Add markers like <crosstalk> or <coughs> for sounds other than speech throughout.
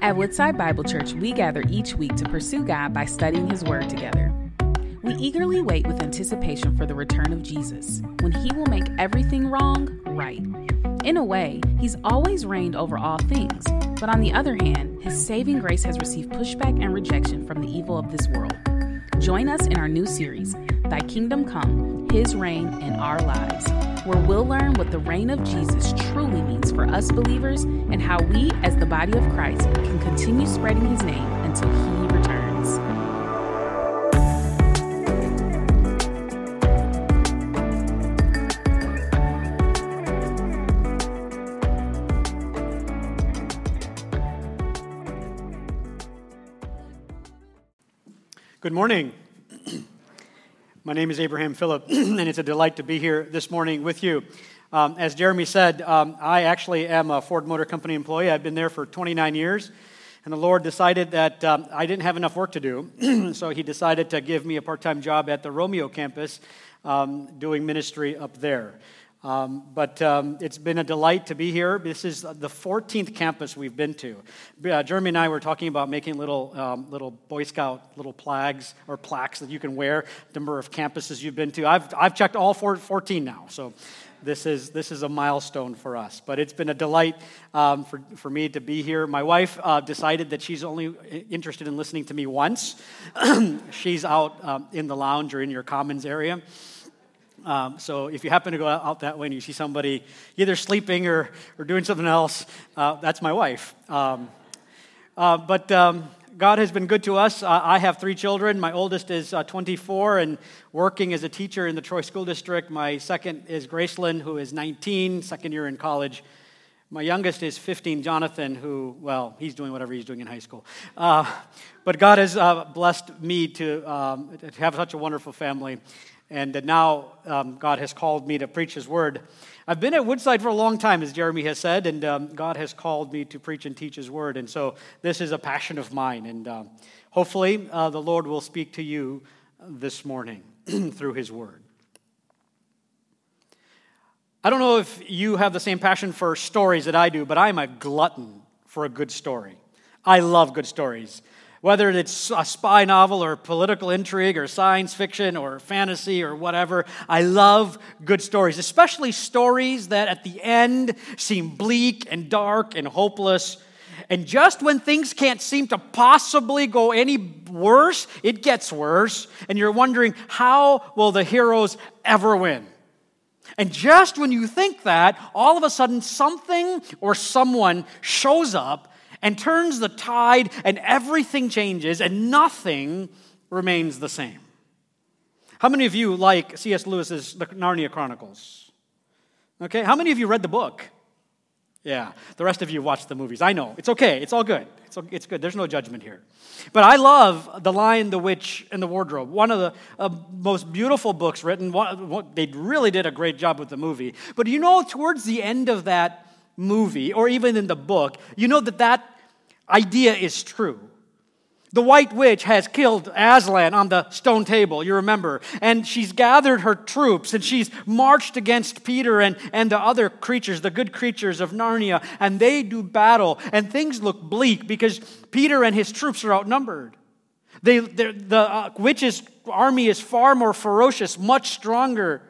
At Woodside Bible Church, we gather each week to pursue God by studying His Word together. We eagerly wait with anticipation for the return of Jesus, when He will make everything wrong right. In a way, He's always reigned over all things, but on the other hand, His saving grace has received pushback and rejection from the evil of this world. Join us in our new series, Thy Kingdom Come, His Reign in Our Lives, where we'll learn what the reign of Jesus truly means for us believers and how we, as the body of Christ, can continue spreading His name until He returns. Good morning. My name is Abraham Phillip, <clears throat> and it's a delight to be here this morning with you. Um, as Jeremy said, um, I actually am a Ford Motor Company employee. I've been there for 29 years, and the Lord decided that um, I didn't have enough work to do, <clears throat> so He decided to give me a part time job at the Romeo campus um, doing ministry up there. Um, but um, it's been a delight to be here. This is the 14th campus we've been to. Uh, Jeremy and I were talking about making little, um, little Boy Scout little flags or plaques that you can wear, number of campuses you've been to. I've, I've checked all four, 14 now, so this is, this is a milestone for us. But it's been a delight um, for, for me to be here. My wife uh, decided that she's only interested in listening to me once. <clears throat> she's out um, in the lounge or in your commons area. Um, so if you happen to go out that way and you see somebody either sleeping or, or doing something else, uh, that's my wife. Um, uh, but um, God has been good to us. Uh, I have three children. My oldest is uh, 24 and working as a teacher in the Troy School District. My second is Graceland, who is 19, second year in college. My youngest is 15, Jonathan, who, well, he's doing whatever he's doing in high school. Uh, but God has uh, blessed me to, um, to have such a wonderful family and now um, God has called me to preach His word. I've been at Woodside for a long time, as Jeremy has said, and um, God has called me to preach and teach His word. And so this is a passion of mine, and um, hopefully uh, the Lord will speak to you this morning <clears throat> through His word. I don't know if you have the same passion for stories that I do, but I'm a glutton for a good story. I love good stories. Whether it's a spy novel or political intrigue or science fiction or fantasy or whatever, I love good stories, especially stories that at the end seem bleak and dark and hopeless. And just when things can't seem to possibly go any worse, it gets worse. And you're wondering, how will the heroes ever win? And just when you think that, all of a sudden something or someone shows up and turns the tide, and everything changes, and nothing remains the same. How many of you like C.S. Lewis's The Narnia Chronicles? Okay, how many of you read the book? Yeah, the rest of you watched the movies. I know. It's okay. It's all good. It's, it's good. There's no judgment here. But I love The Lion, the Witch, and the Wardrobe. One of the uh, most beautiful books written. They really did a great job with the movie. But you know, towards the end of that movie or even in the book, you know that that idea is true. The white witch has killed Aslan on the stone table, you remember, and she's gathered her troops and she's marched against Peter and, and the other creatures, the good creatures of Narnia, and they do battle, and things look bleak because Peter and his troops are outnumbered. They, the uh, witch's army is far more ferocious, much stronger.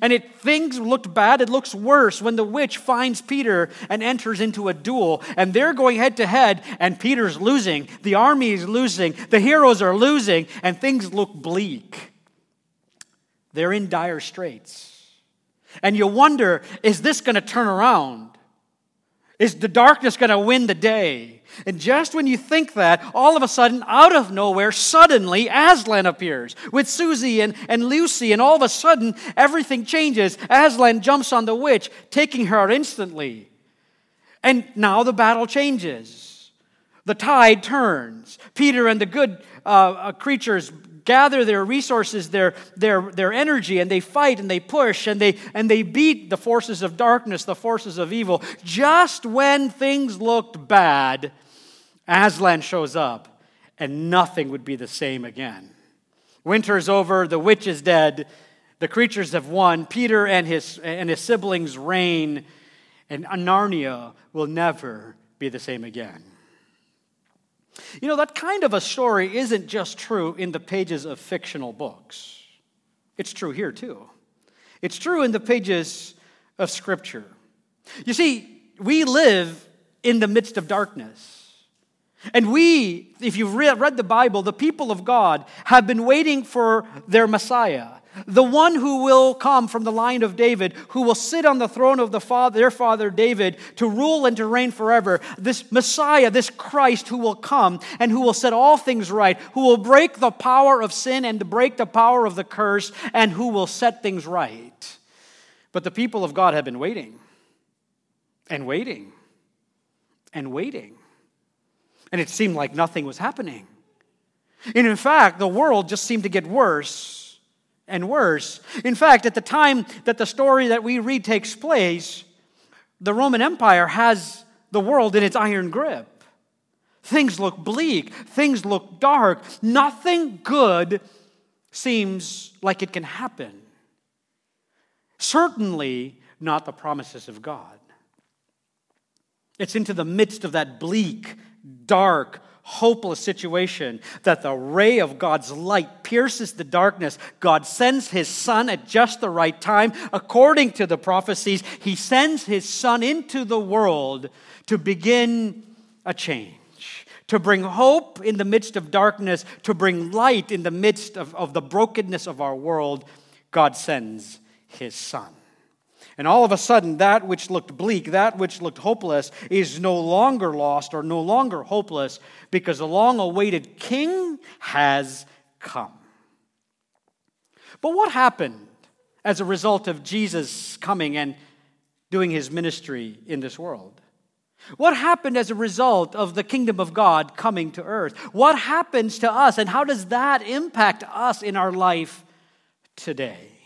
And it things looked bad, it looks worse when the witch finds Peter and enters into a duel. And they're going head to head, and Peter's losing. The army is losing. The heroes are losing, and things look bleak. They're in dire straits. And you wonder is this going to turn around? Is the darkness going to win the day? And just when you think that, all of a sudden, out of nowhere, suddenly Aslan appears with Susie and, and Lucy, and all of a sudden, everything changes. Aslan jumps on the witch, taking her instantly. And now the battle changes. The tide turns. Peter and the good uh, uh creatures gather their resources, their, their, their energy, and they fight and they push and they, and they beat the forces of darkness, the forces of evil. Just when things looked bad, Aslan shows up, and nothing would be the same again. Winter is over, the witch is dead, the creatures have won, Peter and his, and his siblings reign, and Narnia will never be the same again. You know, that kind of a story isn't just true in the pages of fictional books, it's true here too. It's true in the pages of Scripture. You see, we live in the midst of darkness. And we, if you've read the Bible, the people of God have been waiting for their Messiah, the one who will come from the line of David, who will sit on the throne of the father, their father David, to rule and to reign forever. This Messiah, this Christ who will come and who will set all things right, who will break the power of sin and break the power of the curse, and who will set things right. But the people of God have been waiting and waiting and waiting. And it seemed like nothing was happening. And in fact, the world just seemed to get worse and worse. In fact, at the time that the story that we read takes place, the Roman Empire has the world in its iron grip. Things look bleak, things look dark, nothing good seems like it can happen. Certainly not the promises of God. It's into the midst of that bleak, dark, hopeless situation that the ray of God's light pierces the darkness. God sends his son at just the right time. According to the prophecies, he sends his son into the world to begin a change. To bring hope in the midst of darkness, to bring light in the midst of, of the brokenness of our world, God sends his son. And all of a sudden, that which looked bleak, that which looked hopeless, is no longer lost or no longer hopeless because the long awaited king has come. But what happened as a result of Jesus coming and doing his ministry in this world? What happened as a result of the kingdom of God coming to earth? What happens to us, and how does that impact us in our life today?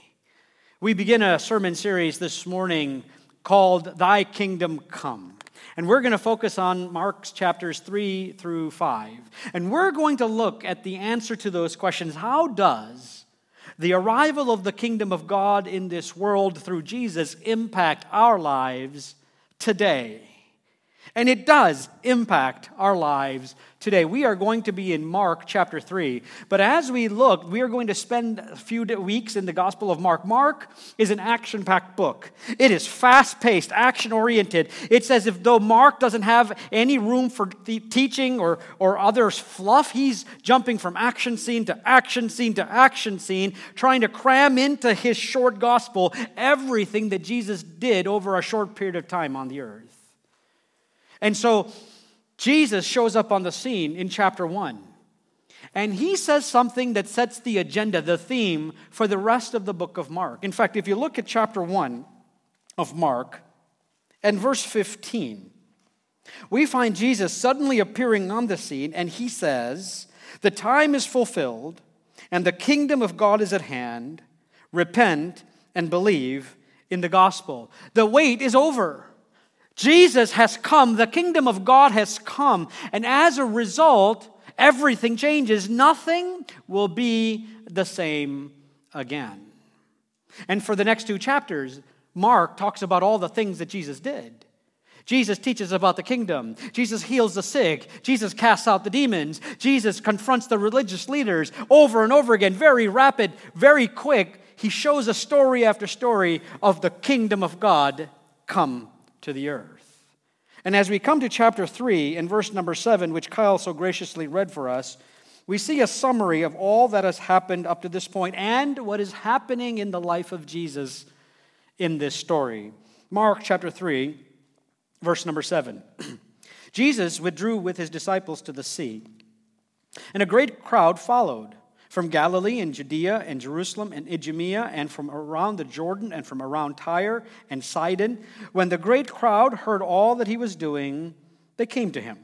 We begin a sermon series this morning called Thy Kingdom Come. And we're going to focus on Mark's chapters 3 through 5. And we're going to look at the answer to those questions. How does the arrival of the kingdom of God in this world through Jesus impact our lives today? And it does impact our lives today. We are going to be in Mark chapter 3. But as we look, we are going to spend a few weeks in the Gospel of Mark. Mark is an action packed book, it is fast paced, action oriented. It's as if though Mark doesn't have any room for teaching or, or others fluff, he's jumping from action scene to action scene to action scene, trying to cram into his short gospel everything that Jesus did over a short period of time on the earth. And so Jesus shows up on the scene in chapter 1. And he says something that sets the agenda, the theme for the rest of the book of Mark. In fact, if you look at chapter 1 of Mark and verse 15, we find Jesus suddenly appearing on the scene, and he says, The time is fulfilled, and the kingdom of God is at hand. Repent and believe in the gospel. The wait is over. Jesus has come, the kingdom of God has come, and as a result, everything changes. Nothing will be the same again. And for the next two chapters, Mark talks about all the things that Jesus did. Jesus teaches about the kingdom. Jesus heals the sick. Jesus casts out the demons. Jesus confronts the religious leaders over and over again, very rapid, very quick. He shows a story after story of the kingdom of God come to the earth. And as we come to chapter 3 and verse number 7, which Kyle so graciously read for us, we see a summary of all that has happened up to this point and what is happening in the life of Jesus in this story. Mark chapter 3, verse number 7. <clears throat> Jesus withdrew with his disciples to the sea, and a great crowd followed from Galilee and Judea and Jerusalem and Idumea and from around the Jordan and from around Tyre and Sidon. When the great crowd heard all that he was doing, they came to him.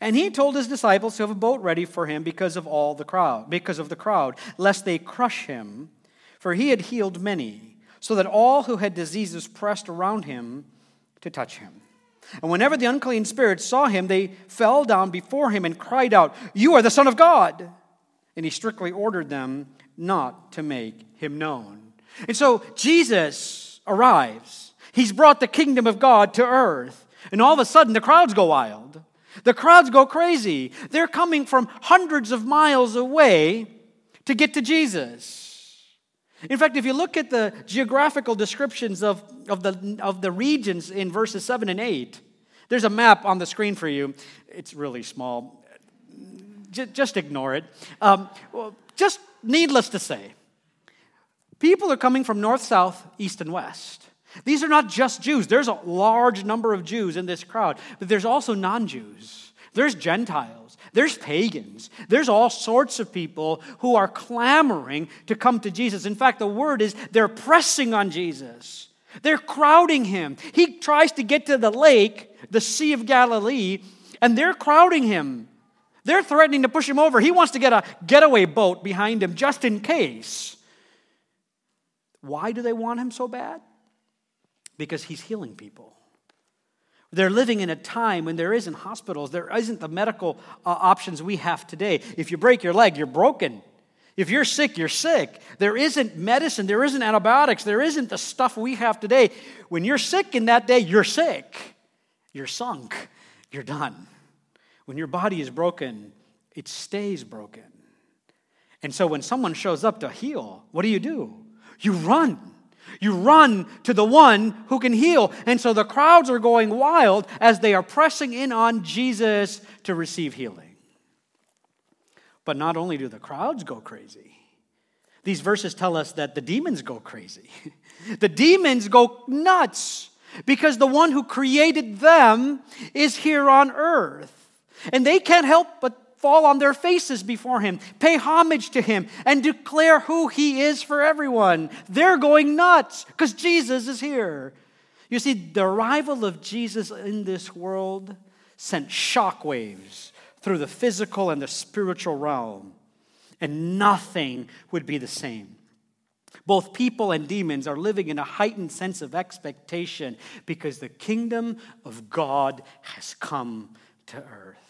And he told his disciples to have a boat ready for him because of all the crowd, because of the crowd, lest they crush him, for he had healed many, so that all who had diseases pressed around him to touch him. And whenever the unclean spirits saw him, they fell down before him and cried out, You are the Son of God and he strictly ordered them not to make him known. And so Jesus arrives. He's brought the kingdom of God to earth. And all of a sudden, the crowds go wild. The crowds go crazy. They're coming from hundreds of miles away to get to Jesus. In fact, if you look at the geographical descriptions of, of, the, of the regions in verses 7 and 8, there's a map on the screen for you. It's really small. Just ignore it. Um, just needless to say, people are coming from north, south, east, and west. These are not just Jews. There's a large number of Jews in this crowd, but there's also non Jews. There's Gentiles. There's pagans. There's all sorts of people who are clamoring to come to Jesus. In fact, the word is they're pressing on Jesus. They're crowding him. He tries to get to the lake, the Sea of Galilee, and they're crowding him. They're threatening to push him over. He wants to get a getaway boat behind him just in case. Why do they want him so bad? Because he's healing people. They're living in a time when there isn't hospitals, there isn't the medical uh, options we have today. If you break your leg, you're broken. If you're sick, you're sick. There isn't medicine, there isn't antibiotics, there isn't the stuff we have today. When you're sick in that day, you're sick. You're sunk. You're done. When your body is broken, it stays broken. And so when someone shows up to heal, what do you do? You run. You run to the one who can heal. And so the crowds are going wild as they are pressing in on Jesus to receive healing. But not only do the crowds go crazy, these verses tell us that the demons go crazy. <laughs> the demons go nuts because the one who created them is here on earth. And they can't help but fall on their faces before him, pay homage to him, and declare who he is for everyone. They're going nuts because Jesus is here. You see, the arrival of Jesus in this world sent shockwaves through the physical and the spiritual realm, and nothing would be the same. Both people and demons are living in a heightened sense of expectation because the kingdom of God has come to earth.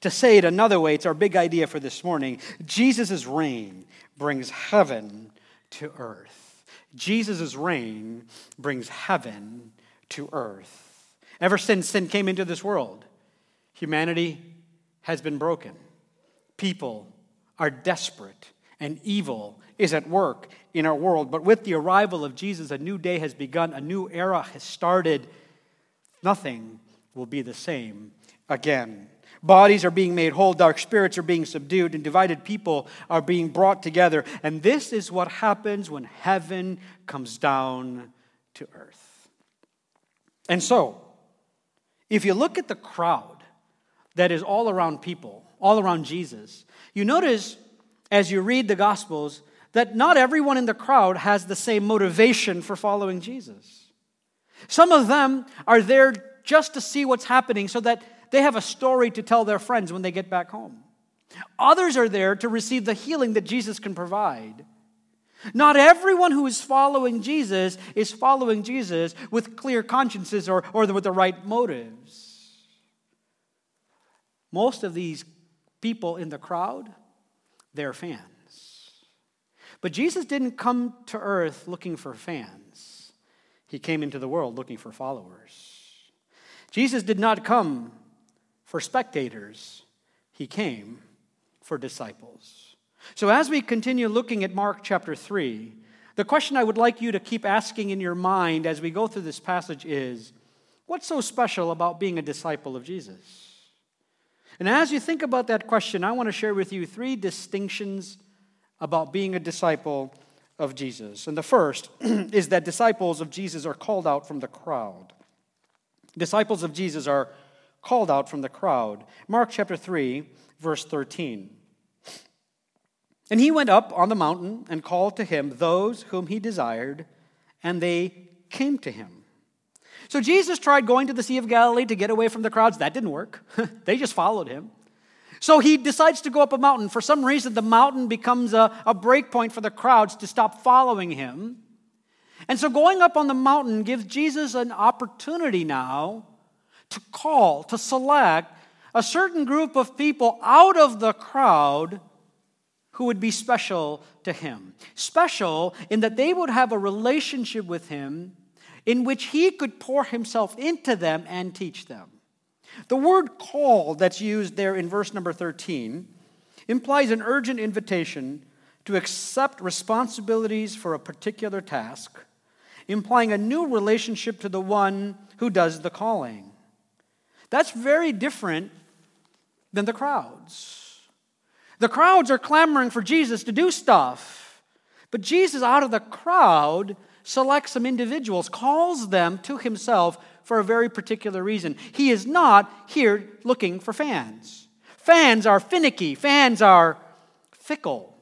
To say it another way, it's our big idea for this morning. Jesus' reign brings heaven to earth. Jesus' reign brings heaven to earth. Ever since sin came into this world, humanity has been broken. People are desperate, and evil is at work in our world. But with the arrival of Jesus, a new day has begun, a new era has started. Nothing will be the same again. Bodies are being made whole, dark spirits are being subdued, and divided people are being brought together. And this is what happens when heaven comes down to earth. And so, if you look at the crowd that is all around people, all around Jesus, you notice as you read the Gospels that not everyone in the crowd has the same motivation for following Jesus. Some of them are there just to see what's happening so that they have a story to tell their friends when they get back home. Others are there to receive the healing that Jesus can provide. Not everyone who is following Jesus is following Jesus with clear consciences or, or with the right motives. Most of these people in the crowd, they're fans. But Jesus didn't come to earth looking for fans, He came into the world looking for followers. Jesus did not come for spectators, he came for disciples. So, as we continue looking at Mark chapter 3, the question I would like you to keep asking in your mind as we go through this passage is what's so special about being a disciple of Jesus? And as you think about that question, I want to share with you three distinctions about being a disciple of Jesus. And the first <clears throat> is that disciples of Jesus are called out from the crowd. Disciples of Jesus are called out from the crowd. Mark chapter 3, verse 13. And he went up on the mountain and called to him those whom he desired, and they came to him. So Jesus tried going to the Sea of Galilee to get away from the crowds. That didn't work. <laughs> they just followed him. So he decides to go up a mountain. For some reason, the mountain becomes a, a break point for the crowds to stop following him. And so going up on the mountain gives Jesus an opportunity now to call, to select a certain group of people out of the crowd who would be special to him. Special in that they would have a relationship with him in which he could pour himself into them and teach them. The word call that's used there in verse number 13 implies an urgent invitation to accept responsibilities for a particular task, implying a new relationship to the one who does the calling. That's very different than the crowds. The crowds are clamoring for Jesus to do stuff, but Jesus, out of the crowd, selects some individuals, calls them to himself for a very particular reason. He is not here looking for fans. Fans are finicky, fans are fickle.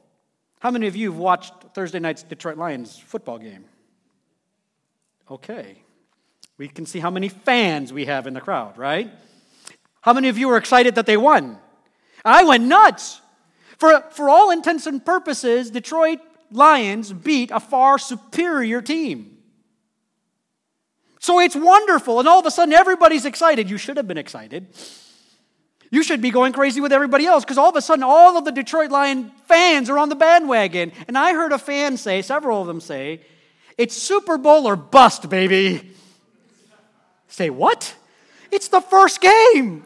How many of you have watched Thursday night's Detroit Lions football game? Okay. We can see how many fans we have in the crowd, right? How many of you were excited that they won? I went nuts. For, for all intents and purposes, Detroit Lions beat a far superior team. So it's wonderful, and all of a sudden everybody's excited. You should have been excited. You should be going crazy with everybody else because all of a sudden all of the Detroit Lion fans are on the bandwagon. And I heard a fan say, several of them say, it's Super Bowl or bust, baby. Say, what? It's the first game.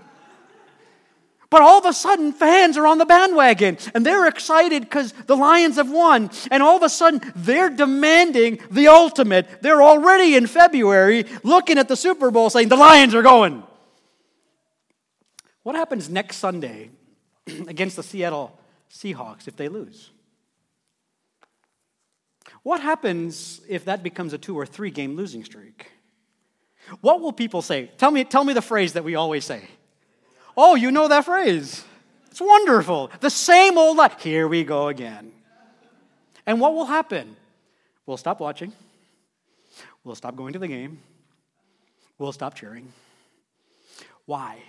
But all of a sudden, fans are on the bandwagon and they're excited because the Lions have won. And all of a sudden, they're demanding the ultimate. They're already in February looking at the Super Bowl saying, the Lions are going. What happens next Sunday <clears throat> against the Seattle Seahawks if they lose? What happens if that becomes a two or three game losing streak? What will people say? Tell me, tell me the phrase that we always say. Oh, you know that phrase. It's wonderful. The same old Lions. Here we go again. And what will happen? We'll stop watching. We'll stop going to the game. We'll stop cheering. Why?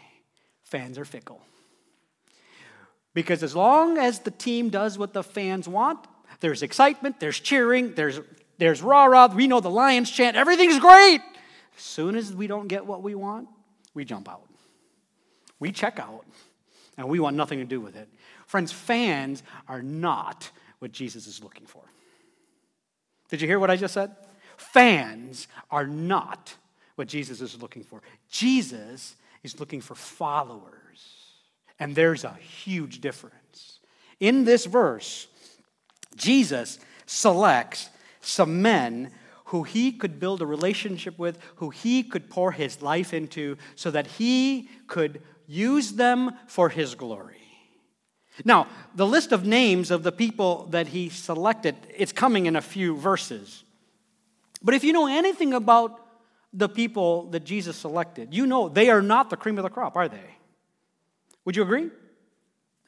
Fans are fickle. Because as long as the team does what the fans want, there's excitement, there's cheering, there's, there's rah rah. We know the Lions chant, everything's great. As soon as we don't get what we want, we jump out. We check out, and we want nothing to do with it. Friends, fans are not what Jesus is looking for. Did you hear what I just said? Fans are not what Jesus is looking for. Jesus is looking for followers. And there's a huge difference. In this verse, Jesus selects some men who he could build a relationship with, who he could pour his life into, so that he could use them for his glory. Now, the list of names of the people that he selected, it's coming in a few verses. But if you know anything about the people that Jesus selected, you know they are not the cream of the crop, are they? Would you agree?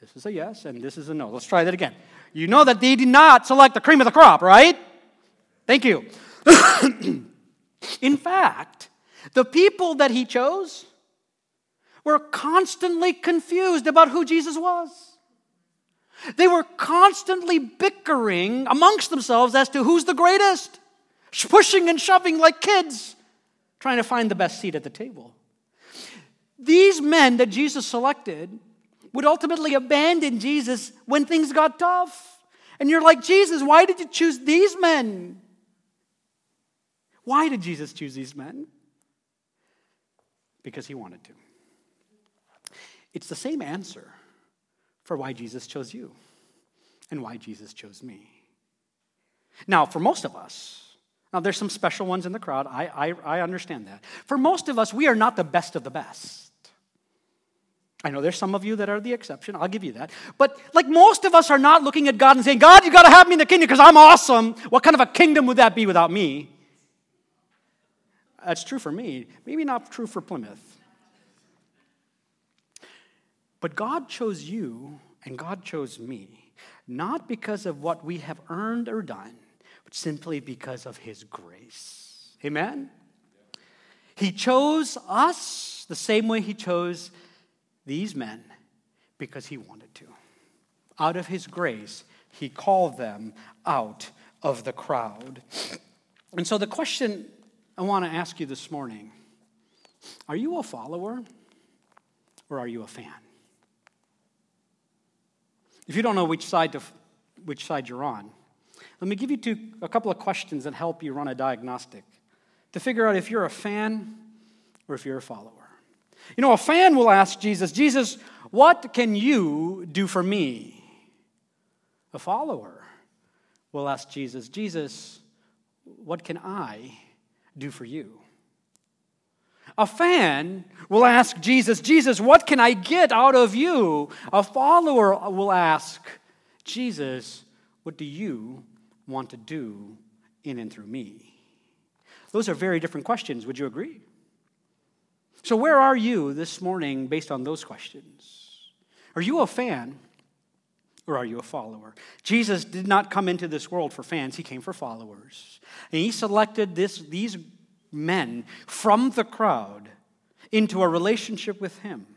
This is a yes, and this is a no. Let's try that again. You know that they did not select the cream of the crop, right? Thank you. <coughs> in fact, the people that he chose were constantly confused about who Jesus was. They were constantly bickering amongst themselves as to who's the greatest, pushing and shoving like kids, trying to find the best seat at the table. These men that Jesus selected would ultimately abandon Jesus when things got tough. And you're like, Jesus, why did you choose these men? Why did Jesus choose these men? Because he wanted to. It's the same answer for why Jesus chose you and why Jesus chose me. Now, for most of us, now there's some special ones in the crowd, I, I, I understand that. For most of us, we are not the best of the best. I know there's some of you that are the exception, I'll give you that. But like most of us are not looking at God and saying, God, you got to have me in the kingdom because I'm awesome. What kind of a kingdom would that be without me? That's true for me, maybe not true for Plymouth. But God chose you and God chose me, not because of what we have earned or done, but simply because of His grace. Amen? He chose us the same way He chose these men because He wanted to. Out of His grace, He called them out of the crowd. And so the question I want to ask you this morning are you a follower or are you a fan? If you don't know which side, to, which side you're on, let me give you two, a couple of questions that help you run a diagnostic to figure out if you're a fan or if you're a follower. You know, a fan will ask Jesus, Jesus, what can you do for me? A follower will ask Jesus, Jesus, what can I do for you? A fan will ask Jesus, Jesus, what can I get out of you? A follower will ask, Jesus, what do you want to do in and through me? Those are very different questions. Would you agree? So, where are you this morning based on those questions? Are you a fan or are you a follower? Jesus did not come into this world for fans, he came for followers. And he selected this, these men from the crowd into a relationship with him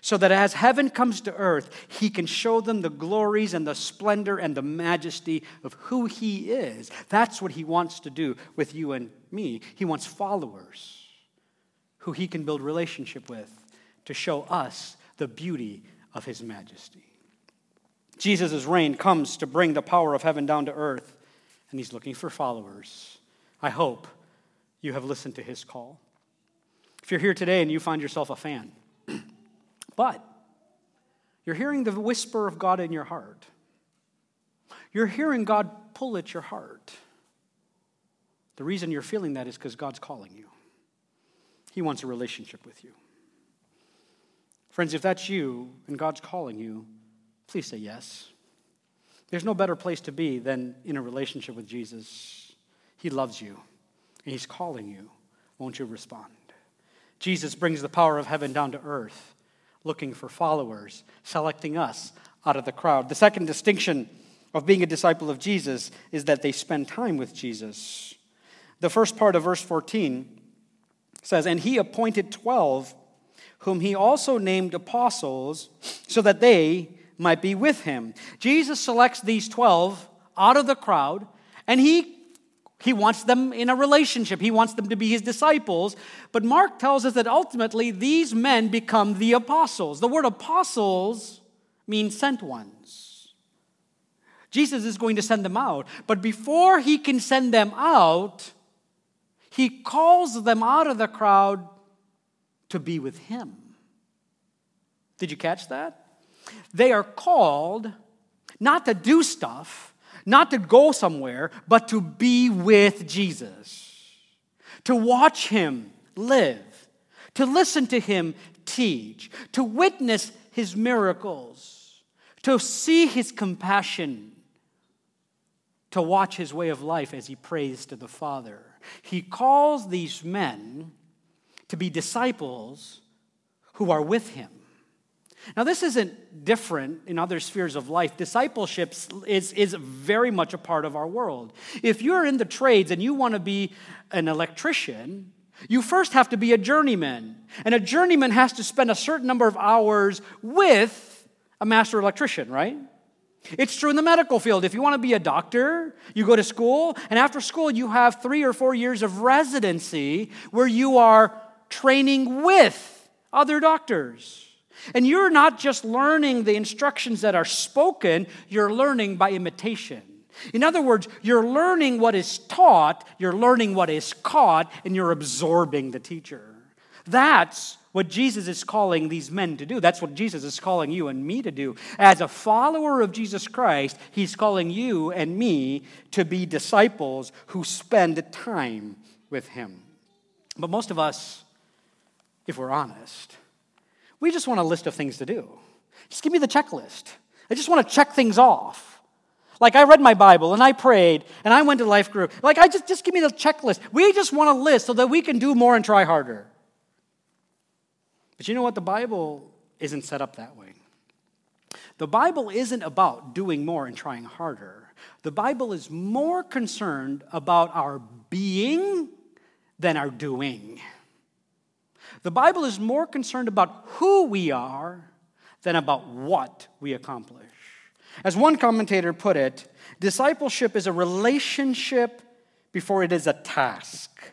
so that as heaven comes to earth, he can show them the glories and the splendor and the majesty of who he is. That's what he wants to do with you and me. He wants followers who he can build relationship with to show us the beauty of his majesty. Jesus' reign comes to bring the power of heaven down to earth, and he's looking for followers. I hope you have listened to his call. If you're here today and you find yourself a fan, <clears throat> but you're hearing the whisper of God in your heart, you're hearing God pull at your heart. The reason you're feeling that is because God's calling you. He wants a relationship with you. Friends, if that's you and God's calling you, please say yes. There's no better place to be than in a relationship with Jesus. He loves you and He's calling you. Won't you respond? Jesus brings the power of heaven down to earth, looking for followers, selecting us out of the crowd. The second distinction of being a disciple of Jesus is that they spend time with Jesus. The first part of verse 14 says, And he appointed 12, whom he also named apostles, so that they might be with him. Jesus selects these 12 out of the crowd, and he he wants them in a relationship. He wants them to be his disciples. But Mark tells us that ultimately these men become the apostles. The word apostles means sent ones. Jesus is going to send them out. But before he can send them out, he calls them out of the crowd to be with him. Did you catch that? They are called not to do stuff not to go somewhere, but to be with Jesus, to watch him live, to listen to him teach, to witness his miracles, to see his compassion, to watch his way of life as he prays to the Father. He calls these men to be disciples who are with him. Now, this isn't different in other spheres of life. Discipleship is, is very much a part of our world. If you're in the trades and you want to be an electrician, you first have to be a journeyman. And a journeyman has to spend a certain number of hours with a master electrician, right? It's true in the medical field. If you want to be a doctor, you go to school, and after school, you have three or four years of residency where you are training with other doctors. And you're not just learning the instructions that are spoken, you're learning by imitation. In other words, you're learning what is taught, you're learning what is caught, and you're absorbing the teacher. That's what Jesus is calling these men to do. That's what Jesus is calling you and me to do. As a follower of Jesus Christ, he's calling you and me to be disciples who spend time with him. But most of us, if we're honest, we just want a list of things to do. Just give me the checklist. I just want to check things off. Like I read my Bible and I prayed and I went to life group. Like I just just give me the checklist. We just want a list so that we can do more and try harder. But you know what? The Bible isn't set up that way. The Bible isn't about doing more and trying harder. The Bible is more concerned about our being than our doing. The Bible is more concerned about who we are than about what we accomplish. As one commentator put it, discipleship is a relationship before it is a task,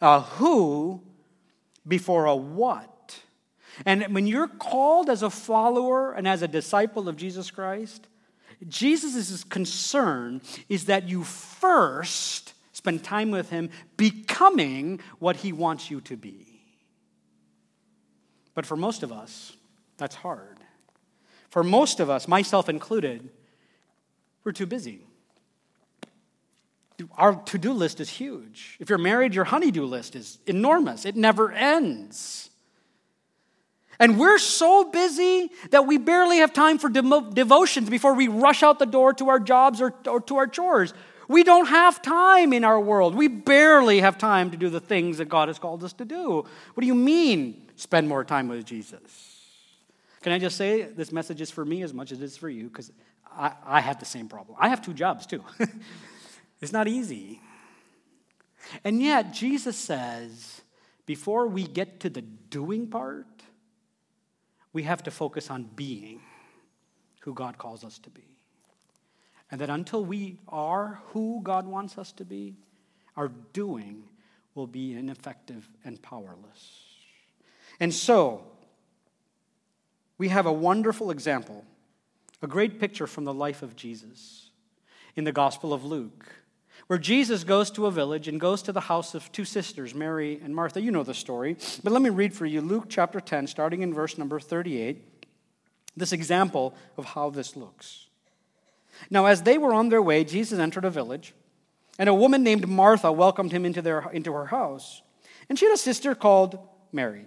a who before a what. And when you're called as a follower and as a disciple of Jesus Christ, Jesus' concern is that you first spend time with him becoming what he wants you to be. But for most of us, that's hard. For most of us, myself included, we're too busy. Our to do list is huge. If you're married, your honeydew list is enormous, it never ends. And we're so busy that we barely have time for devotions before we rush out the door to our jobs or, or to our chores. We don't have time in our world. We barely have time to do the things that God has called us to do. What do you mean, spend more time with Jesus? Can I just say this message is for me as much as it is for you because I, I have the same problem. I have two jobs too. <laughs> it's not easy. And yet, Jesus says, before we get to the doing part, we have to focus on being who God calls us to be. And that until we are who God wants us to be, our doing will be ineffective and powerless. And so, we have a wonderful example, a great picture from the life of Jesus in the Gospel of Luke, where Jesus goes to a village and goes to the house of two sisters, Mary and Martha. You know the story, but let me read for you Luke chapter 10, starting in verse number 38, this example of how this looks. Now, as they were on their way, Jesus entered a village, and a woman named Martha welcomed him into, their, into her house. And she had a sister called Mary,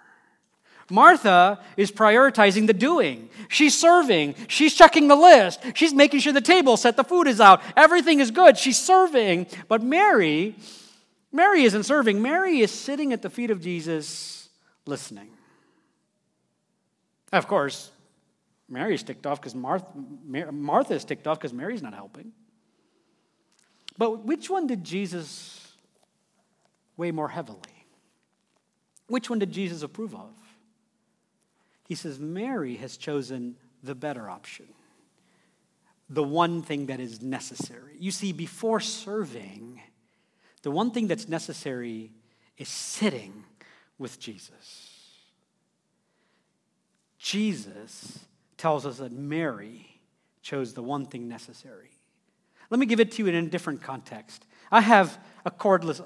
Martha is prioritizing the doing. She's serving. She's checking the list. She's making sure the table set, the food is out. Everything is good. She's serving. But Mary, Mary isn't serving. Mary is sitting at the feet of Jesus listening. Of course, Mary's ticked off because Martha, is ticked off because Mary's not helping. But which one did Jesus weigh more heavily? Which one did Jesus approve of? He says, Mary has chosen the better option, the one thing that is necessary. You see, before serving, the one thing that's necessary is sitting with Jesus. Jesus tells us that Mary chose the one thing necessary. Let me give it to you in a different context. I have a cordless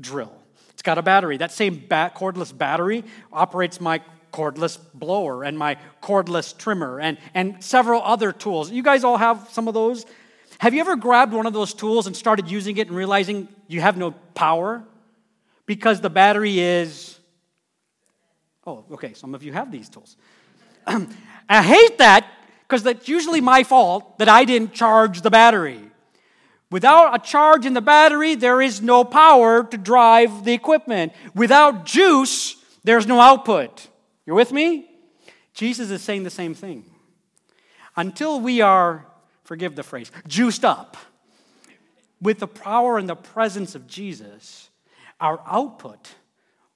drill. It's got a battery. That same bat, cordless battery operates my cordless blower and my cordless trimmer and, and several other tools. You guys all have some of those? Have you ever grabbed one of those tools and started using it and realizing you have no power because the battery is. Oh, okay, some of you have these tools. <clears throat> I hate that because that's usually my fault that I didn't charge the battery. Without a charge in the battery, there is no power to drive the equipment. Without juice, there's no output. You're with me? Jesus is saying the same thing. Until we are, forgive the phrase, juiced up with the power and the presence of Jesus, our output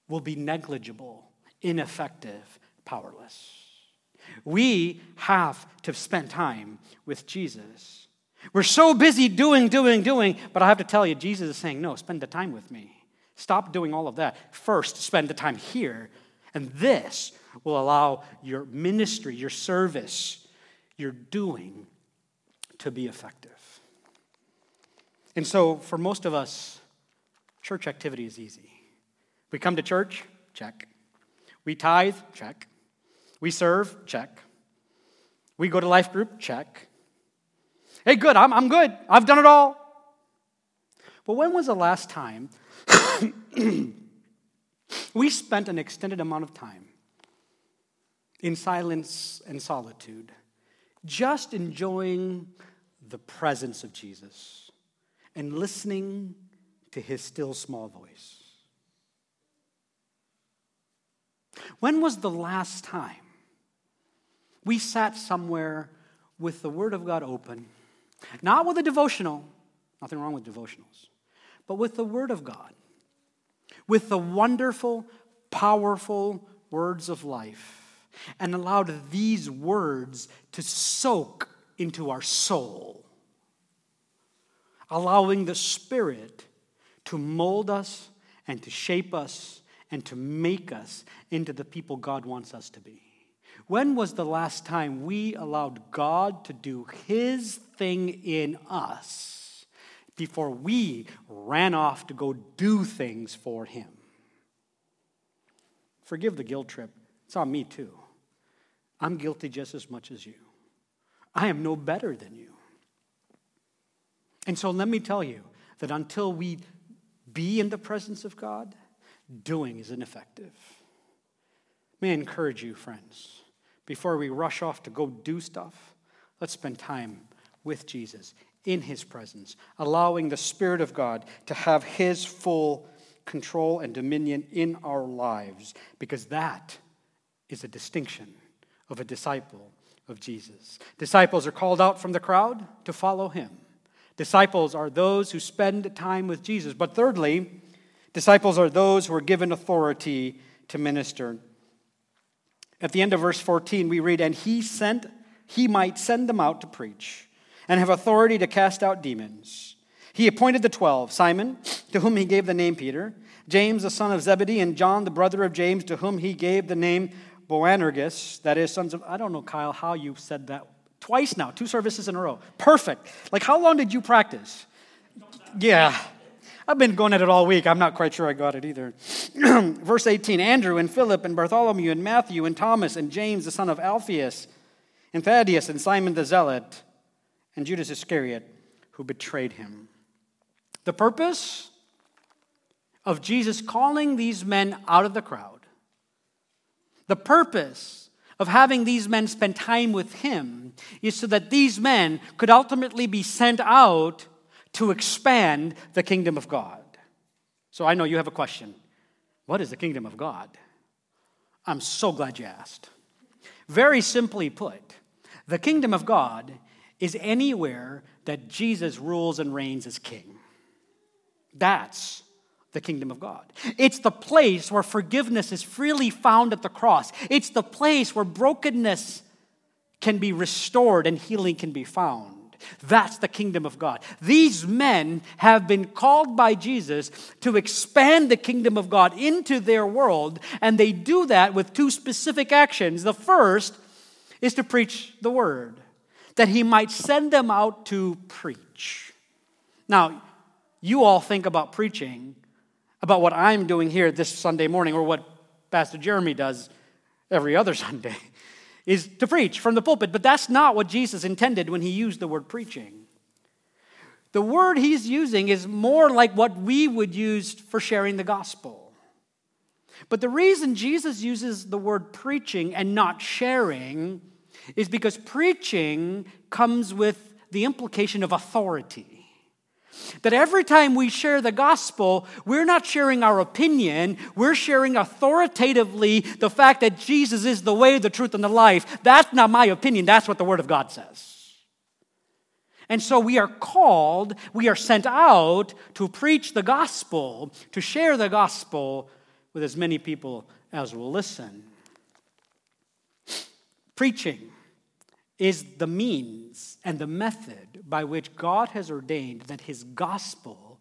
will be negligible, ineffective, powerless. We have to spend time with Jesus. We're so busy doing, doing, doing, but I have to tell you, Jesus is saying, no, spend the time with me. Stop doing all of that. First, spend the time here. And this will allow your ministry, your service, your doing to be effective. And so, for most of us, church activity is easy. We come to church, check. We tithe, check. We serve? Check. We go to life group? Check. Hey, good, I'm, I'm good. I've done it all. But when was the last time <coughs> we spent an extended amount of time in silence and solitude, just enjoying the presence of Jesus and listening to his still small voice? When was the last time we sat somewhere with the Word of God open, not with a devotional, nothing wrong with devotionals, but with the Word of God, with the wonderful, powerful words of life and allowed these words to soak into our soul, allowing the Spirit to mold us and to shape us and to make us into the people God wants us to be. When was the last time we allowed God to do His thing in us before we ran off to go do things for Him? Forgive the guilt trip. It's on me too. I'm guilty just as much as you. I am no better than you. And so let me tell you that until we be in the presence of God, doing is ineffective. May I encourage you, friends, before we rush off to go do stuff, let's spend time with Jesus in his presence, allowing the Spirit of God to have his full control and dominion in our lives, because that is a distinction of a disciple of Jesus. Disciples are called out from the crowd to follow him. Disciples are those who spend time with Jesus. But thirdly, disciples are those who are given authority to minister. At the end of verse 14, we read, And he sent, he might send them out to preach and have authority to cast out demons. He appointed the twelve Simon, to whom he gave the name Peter, James, the son of Zebedee, and John, the brother of James, to whom he gave the name Boanerges, that is, sons of, I don't know, Kyle, how you said that twice now, two services in a row. Perfect. Like, how long did you practice? Yeah. I've been going at it all week. I'm not quite sure I got it either. <clears throat> Verse 18 Andrew and Philip and Bartholomew and Matthew and Thomas and James, the son of Alphaeus, and Thaddeus and Simon the Zealot, and Judas Iscariot, who betrayed him. The purpose of Jesus calling these men out of the crowd the purpose of having these men spend time with him is so that these men could ultimately be sent out to expand the kingdom of God. So I know you have a question. What is the kingdom of God? I'm so glad you asked. Very simply put, the kingdom of God is anywhere that Jesus rules and reigns as king. That's the kingdom of God. It's the place where forgiveness is freely found at the cross. It's the place where brokenness can be restored and healing can be found. That's the kingdom of God. These men have been called by Jesus to expand the kingdom of God into their world, and they do that with two specific actions. The first is to preach the word, that he might send them out to preach. Now, you all think about preaching about what I'm doing here this Sunday morning or what Pastor Jeremy does every other <laughs> Sunday is to preach from the pulpit. But that's not what Jesus intended when he used the word preaching. The word he's using is more like what we would use for sharing the gospel. But the reason Jesus uses the word preaching and not sharing is because preaching comes with the implication of authority. That every time we share the gospel, we're not sharing our opinion, we're sharing authoritatively the fact that Jesus is the way, the truth, and the life. That's not my opinion, that's what the Word of God says. And so we are called, we are sent out to preach the gospel, to share the gospel with as many people as will listen. Preaching is the means and the method by which God has ordained that his gospel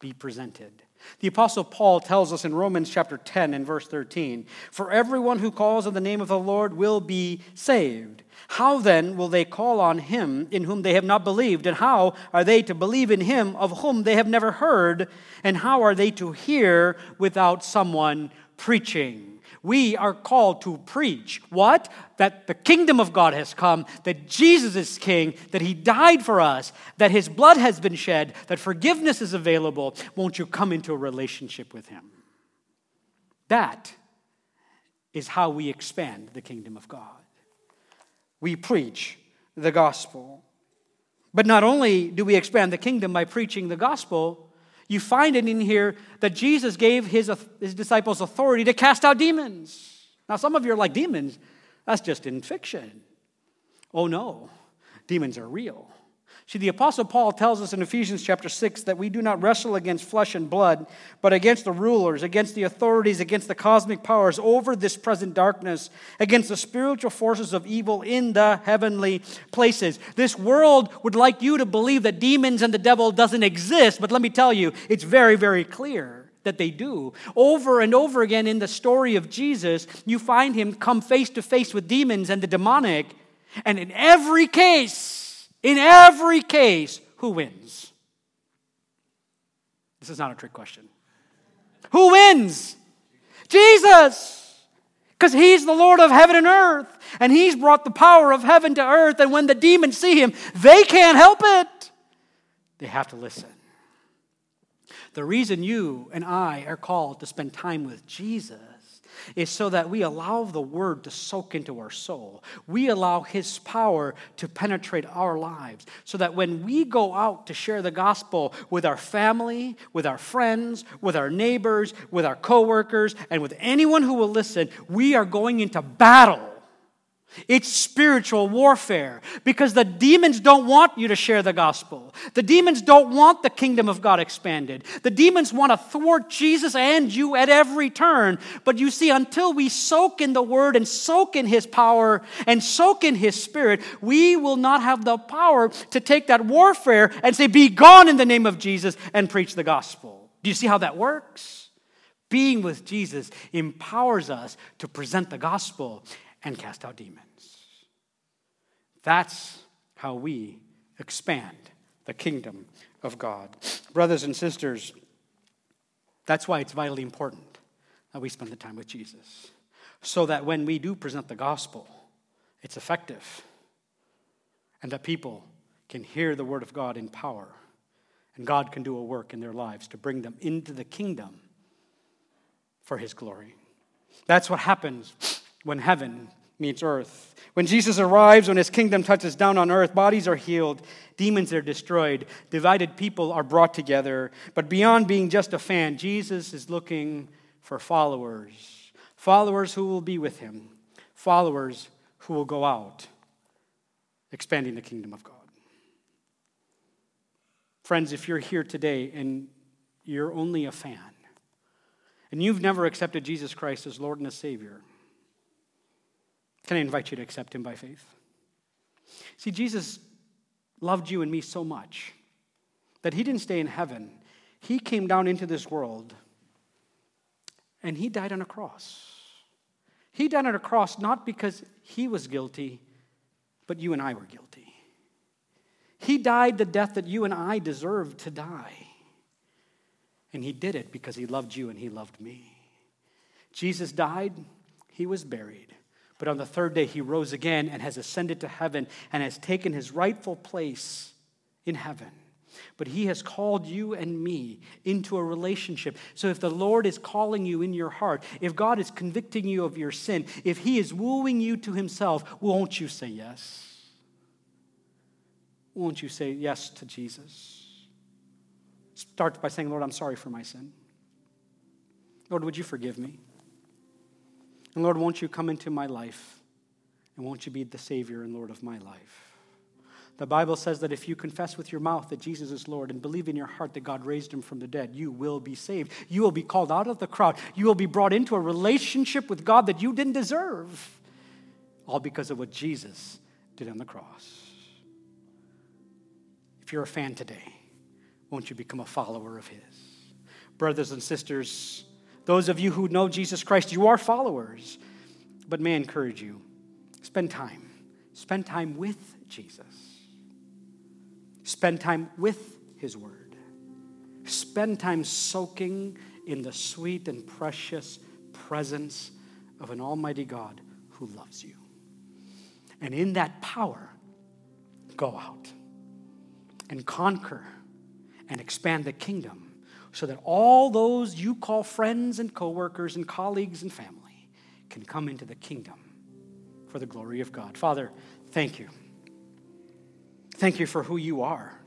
be presented. The apostle Paul tells us in Romans chapter 10 and verse 13, "For everyone who calls on the name of the Lord will be saved. How then will they call on him in whom they have not believed? And how are they to believe in him of whom they have never heard? And how are they to hear without someone preaching?" We are called to preach what? That the kingdom of God has come, that Jesus is king, that he died for us, that his blood has been shed, that forgiveness is available. Won't you come into a relationship with him? That is how we expand the kingdom of God. We preach the gospel. But not only do we expand the kingdom by preaching the gospel, you find it in here that Jesus gave his, his disciples authority to cast out demons. Now, some of you are like, demons? That's just in fiction. Oh, no. Demons are real. See, the Apostle Paul tells us in Ephesians chapter 6 that we do not wrestle against flesh and blood, but against the rulers, against the authorities, against the cosmic powers over this present darkness, against the spiritual forces of evil in the heavenly places. This world would like you to believe that demons and the devil doesn't exist, but let me tell you, it's very, very clear that they do. Over and over again in the story of Jesus, you find him come face to face with demons and the demonic, and in every case, in every case, who wins? This is not a trick question. Who wins? Jesus. Because he's the Lord of heaven and earth, and he's brought the power of heaven to earth. And when the demons see him, they can't help it. They have to listen. The reason you and I are called to spend time with Jesus is so that we allow the word to soak into our soul. We allow his power to penetrate our lives so that when we go out to share the gospel with our family, with our friends, with our neighbors, with our coworkers, and with anyone who will listen, we are going into battle it's spiritual warfare because the demons don't want you to share the gospel. The demons don't want the kingdom of God expanded. The demons want to thwart Jesus and you at every turn. But you see, until we soak in the word and soak in his power and soak in his spirit, we will not have the power to take that warfare and say, Be gone in the name of Jesus and preach the gospel. Do you see how that works? Being with Jesus empowers us to present the gospel and cast out demons. That's how we expand the kingdom of God. Brothers and sisters, that's why it's vitally important that we spend the time with Jesus. So that when we do present the gospel, it's effective and that people can hear the word of God in power and God can do a work in their lives to bring them into the kingdom for his glory. That's what happens when heaven meets earth. When Jesus arrives, when his kingdom touches down on earth, bodies are healed, demons are destroyed, divided people are brought together. But beyond being just a fan, Jesus is looking for followers followers who will be with him, followers who will go out, expanding the kingdom of God. Friends, if you're here today and you're only a fan, and you've never accepted Jesus Christ as Lord and as Savior, can I invite you to accept him by faith? See, Jesus loved you and me so much that he didn't stay in heaven. He came down into this world and he died on a cross. He died on a cross not because he was guilty, but you and I were guilty. He died the death that you and I deserved to die. And he did it because he loved you and he loved me. Jesus died, he was buried. But on the third day, he rose again and has ascended to heaven and has taken his rightful place in heaven. But he has called you and me into a relationship. So if the Lord is calling you in your heart, if God is convicting you of your sin, if he is wooing you to himself, won't you say yes? Won't you say yes to Jesus? Start by saying, Lord, I'm sorry for my sin. Lord, would you forgive me? And Lord, won't you come into my life? And won't you be the Savior and Lord of my life? The Bible says that if you confess with your mouth that Jesus is Lord and believe in your heart that God raised him from the dead, you will be saved. You will be called out of the crowd. You will be brought into a relationship with God that you didn't deserve, all because of what Jesus did on the cross. If you're a fan today, won't you become a follower of his? Brothers and sisters, those of you who know Jesus Christ, you are followers. But may I encourage you spend time. Spend time with Jesus. Spend time with His Word. Spend time soaking in the sweet and precious presence of an Almighty God who loves you. And in that power, go out and conquer and expand the kingdom so that all those you call friends and coworkers and colleagues and family can come into the kingdom for the glory of God. Father, thank you. Thank you for who you are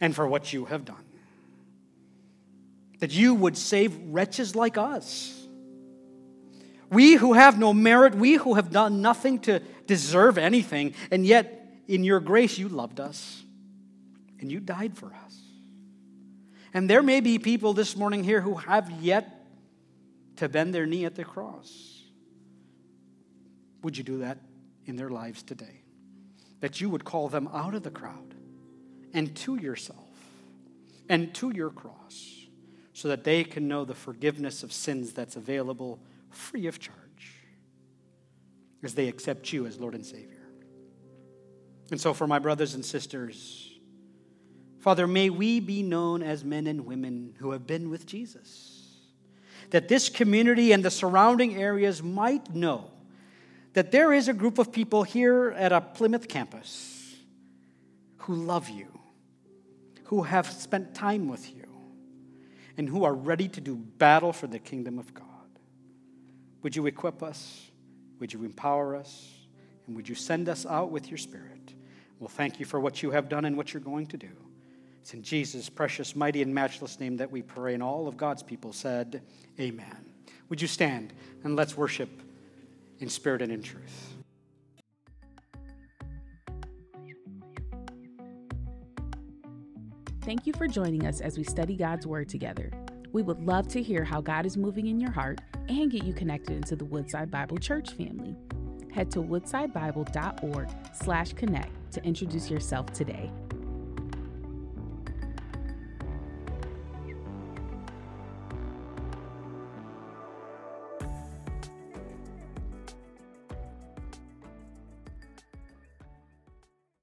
and for what you have done. That you would save wretches like us. We who have no merit, we who have done nothing to deserve anything, and yet in your grace you loved us. and you died for us. And there may be people this morning here who have yet to bend their knee at the cross. Would you do that in their lives today? That you would call them out of the crowd and to yourself and to your cross so that they can know the forgiveness of sins that's available free of charge as they accept you as Lord and Savior. And so, for my brothers and sisters, Father, may we be known as men and women who have been with Jesus. That this community and the surrounding areas might know that there is a group of people here at a Plymouth campus who love you, who have spent time with you, and who are ready to do battle for the kingdom of God. Would you equip us? Would you empower us? And would you send us out with your Spirit? We'll thank you for what you have done and what you're going to do. It's in Jesus' precious, mighty, and matchless name that we pray. And all of God's people said, Amen. Would you stand and let's worship in spirit and in truth? Thank you for joining us as we study God's Word together. We would love to hear how God is moving in your heart and get you connected into the Woodside Bible Church family. Head to woodsidebible.org slash connect to introduce yourself today.